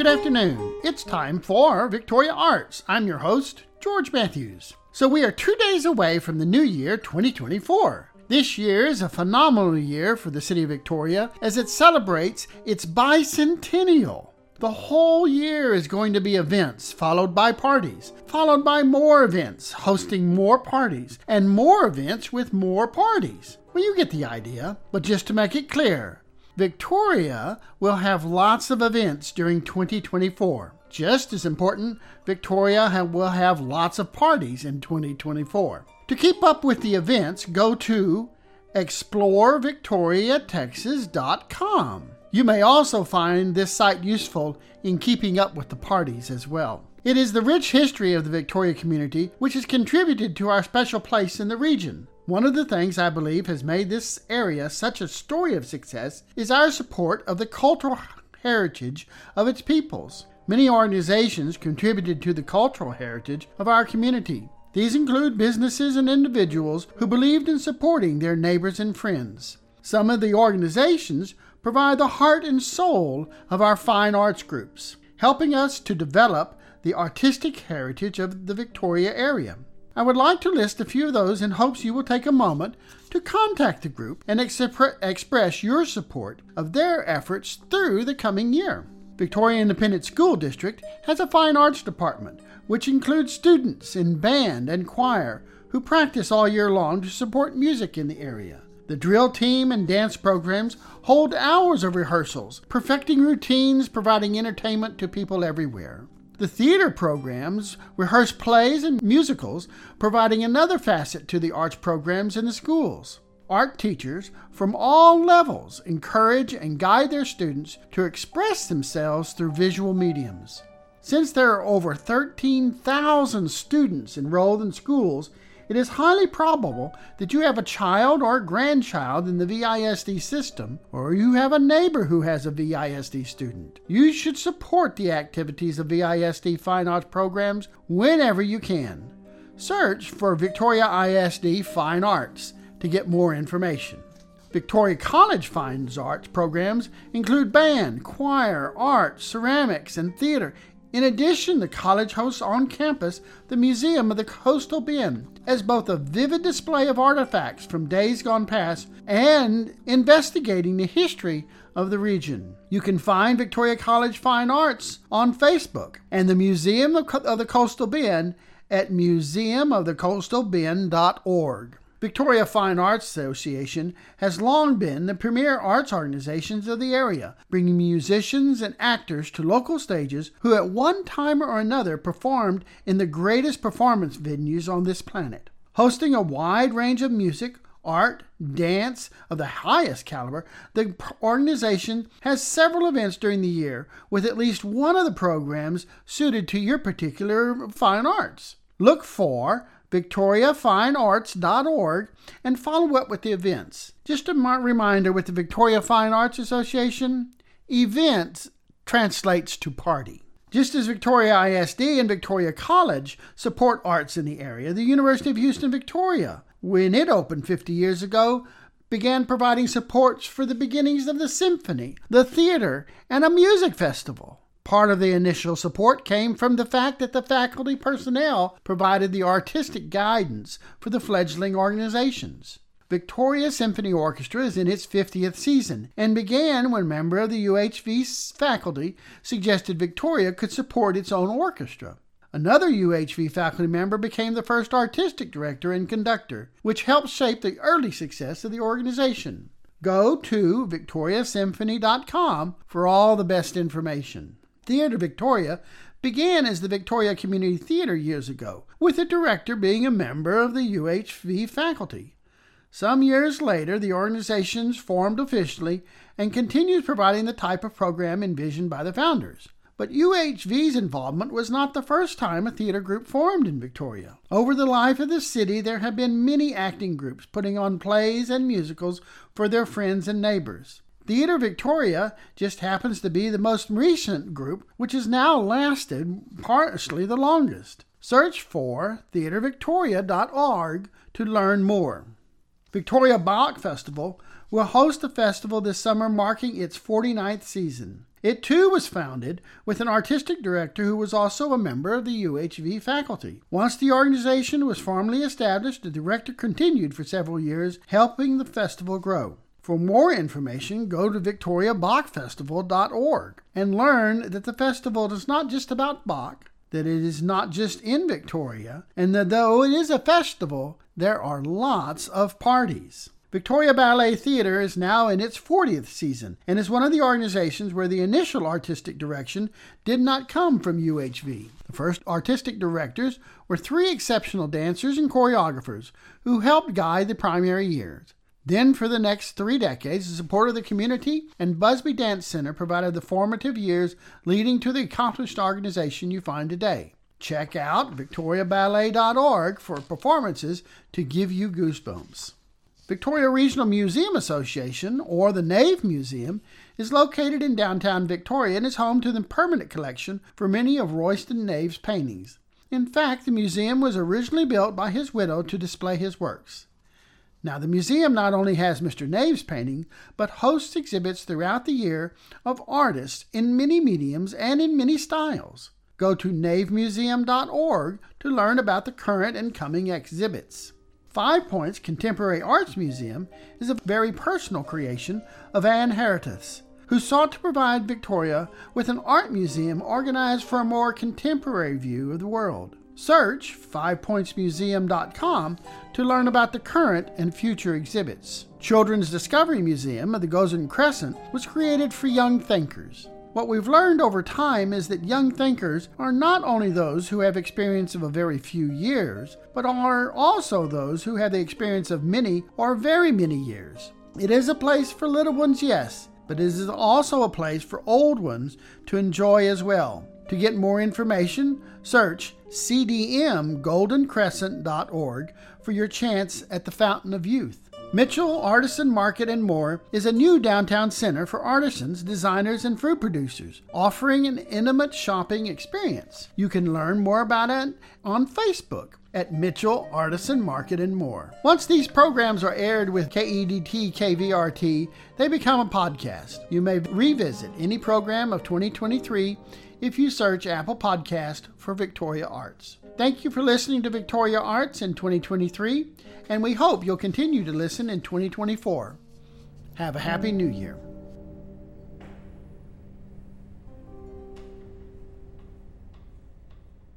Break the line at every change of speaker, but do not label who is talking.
Good afternoon. It's time for Victoria Arts. I'm your host, George Matthews. So, we are two days away from the new year 2024. This year is a phenomenal year for the city of Victoria as it celebrates its bicentennial. The whole year is going to be events, followed by parties, followed by more events, hosting more parties, and more events with more parties. Well, you get the idea. But just to make it clear, Victoria will have lots of events during 2024. Just as important, Victoria will have lots of parties in 2024. To keep up with the events, go to explorevictoriatexas.com. You may also find this site useful in keeping up with the parties as well. It is the rich history of the Victoria community which has contributed to our special place in the region. One of the things I believe has made this area such a story of success is our support of the cultural heritage of its peoples. Many organizations contributed to the cultural heritage of our community. These include businesses and individuals who believed in supporting their neighbors and friends. Some of the organizations provide the heart and soul of our fine arts groups, helping us to develop the artistic heritage of the Victoria area. I would like to list a few of those in hopes you will take a moment to contact the group and expre- express your support of their efforts through the coming year. Victoria Independent School District has a fine arts department which includes students in band and choir who practice all year long to support music in the area. The drill team and dance programs hold hours of rehearsals, perfecting routines, providing entertainment to people everywhere. The theater programs rehearse plays and musicals, providing another facet to the arts programs in the schools. Art teachers from all levels encourage and guide their students to express themselves through visual mediums. Since there are over 13,000 students enrolled in schools it is highly probable that you have a child or grandchild in the VISD system, or you have a neighbor who has a VISD student. You should support the activities of VISD fine arts programs whenever you can. Search for Victoria ISD Fine Arts to get more information. Victoria College Fine Arts programs include band, choir, art, ceramics, and theater. In addition, the college hosts on campus the Museum of the Coastal Bend as both a vivid display of artifacts from days gone past and investigating the history of the region. You can find Victoria College Fine Arts on Facebook and the Museum of, the Coastal Bend at museumofthecoastalbend.org. Victoria Fine Arts Association has long been the premier arts organization of the area, bringing musicians and actors to local stages who at one time or another performed in the greatest performance venues on this planet. Hosting a wide range of music, art, dance of the highest caliber, the organization has several events during the year with at least one of the programs suited to your particular fine arts. Look for victoriafinearts.org and follow up with the events. Just a reminder with the Victoria Fine Arts Association, events translates to party. Just as Victoria ISD and Victoria College support arts in the area, the University of Houston Victoria, when it opened 50 years ago, began providing supports for the beginnings of the symphony, the theater, and a music festival. Part of the initial support came from the fact that the faculty personnel provided the artistic guidance for the fledgling organizations. Victoria Symphony Orchestra is in its 50th season and began when a member of the UHV faculty suggested Victoria could support its own orchestra. Another UHV faculty member became the first artistic director and conductor, which helped shape the early success of the organization. Go to victoriasymphony.com for all the best information. Theatre Victoria began as the Victoria Community Theatre years ago, with the director being a member of the UHV faculty. Some years later, the organization formed officially and continues providing the type of program envisioned by the founders. But UHV's involvement was not the first time a theater group formed in Victoria. Over the life of the city, there have been many acting groups putting on plays and musicals for their friends and neighbors. Theatre Victoria just happens to be the most recent group, which has now lasted partially the longest. Search for theatrevictoria.org to learn more. Victoria Bach Festival will host a festival this summer marking its 49th season. It too was founded with an artistic director who was also a member of the UHV faculty. Once the organization was formally established, the director continued for several years, helping the festival grow. For more information, go to victoriabachfestival.org and learn that the festival is not just about Bach, that it is not just in Victoria, and that though it is a festival, there are lots of parties. Victoria Ballet Theater is now in its 40th season and is one of the organizations where the initial artistic direction did not come from UHV. The first artistic directors were three exceptional dancers and choreographers who helped guide the primary years. Then, for the next three decades, the support of the community and Busby Dance Center provided the formative years leading to the accomplished organization you find today. Check out victoriaballet.org for performances to give you goosebumps. Victoria Regional Museum Association, or the Nave Museum, is located in downtown Victoria and is home to the permanent collection for many of Royston Nave's paintings. In fact, the museum was originally built by his widow to display his works. Now, the museum not only has Mr. Nave's painting, but hosts exhibits throughout the year of artists in many mediums and in many styles. Go to navemuseum.org to learn about the current and coming exhibits. Five Points Contemporary Arts Museum is a very personal creation of Anne Harithas, who sought to provide Victoria with an art museum organized for a more contemporary view of the world. Search fivepointsmuseum.com to learn about the current and future exhibits. Children's Discovery Museum of the Golden Crescent was created for young thinkers. What we've learned over time is that young thinkers are not only those who have experience of a very few years, but are also those who have the experience of many or very many years. It is a place for little ones, yes, but it is also a place for old ones to enjoy as well. To get more information, search cdmgoldencrescent.org for your chance at the Fountain of Youth. Mitchell Artisan Market and More is a new downtown center for artisans, designers, and fruit producers, offering an intimate shopping experience. You can learn more about it on Facebook at Mitchell Artisan Market and More. Once these programs are aired with KEDT KVRT, they become a podcast. You may revisit any program of 2023 if you search Apple Podcast for Victoria Arts. Thank you for listening to Victoria Arts in 2023, and we hope you'll continue to listen in 2024. Have a happy new year.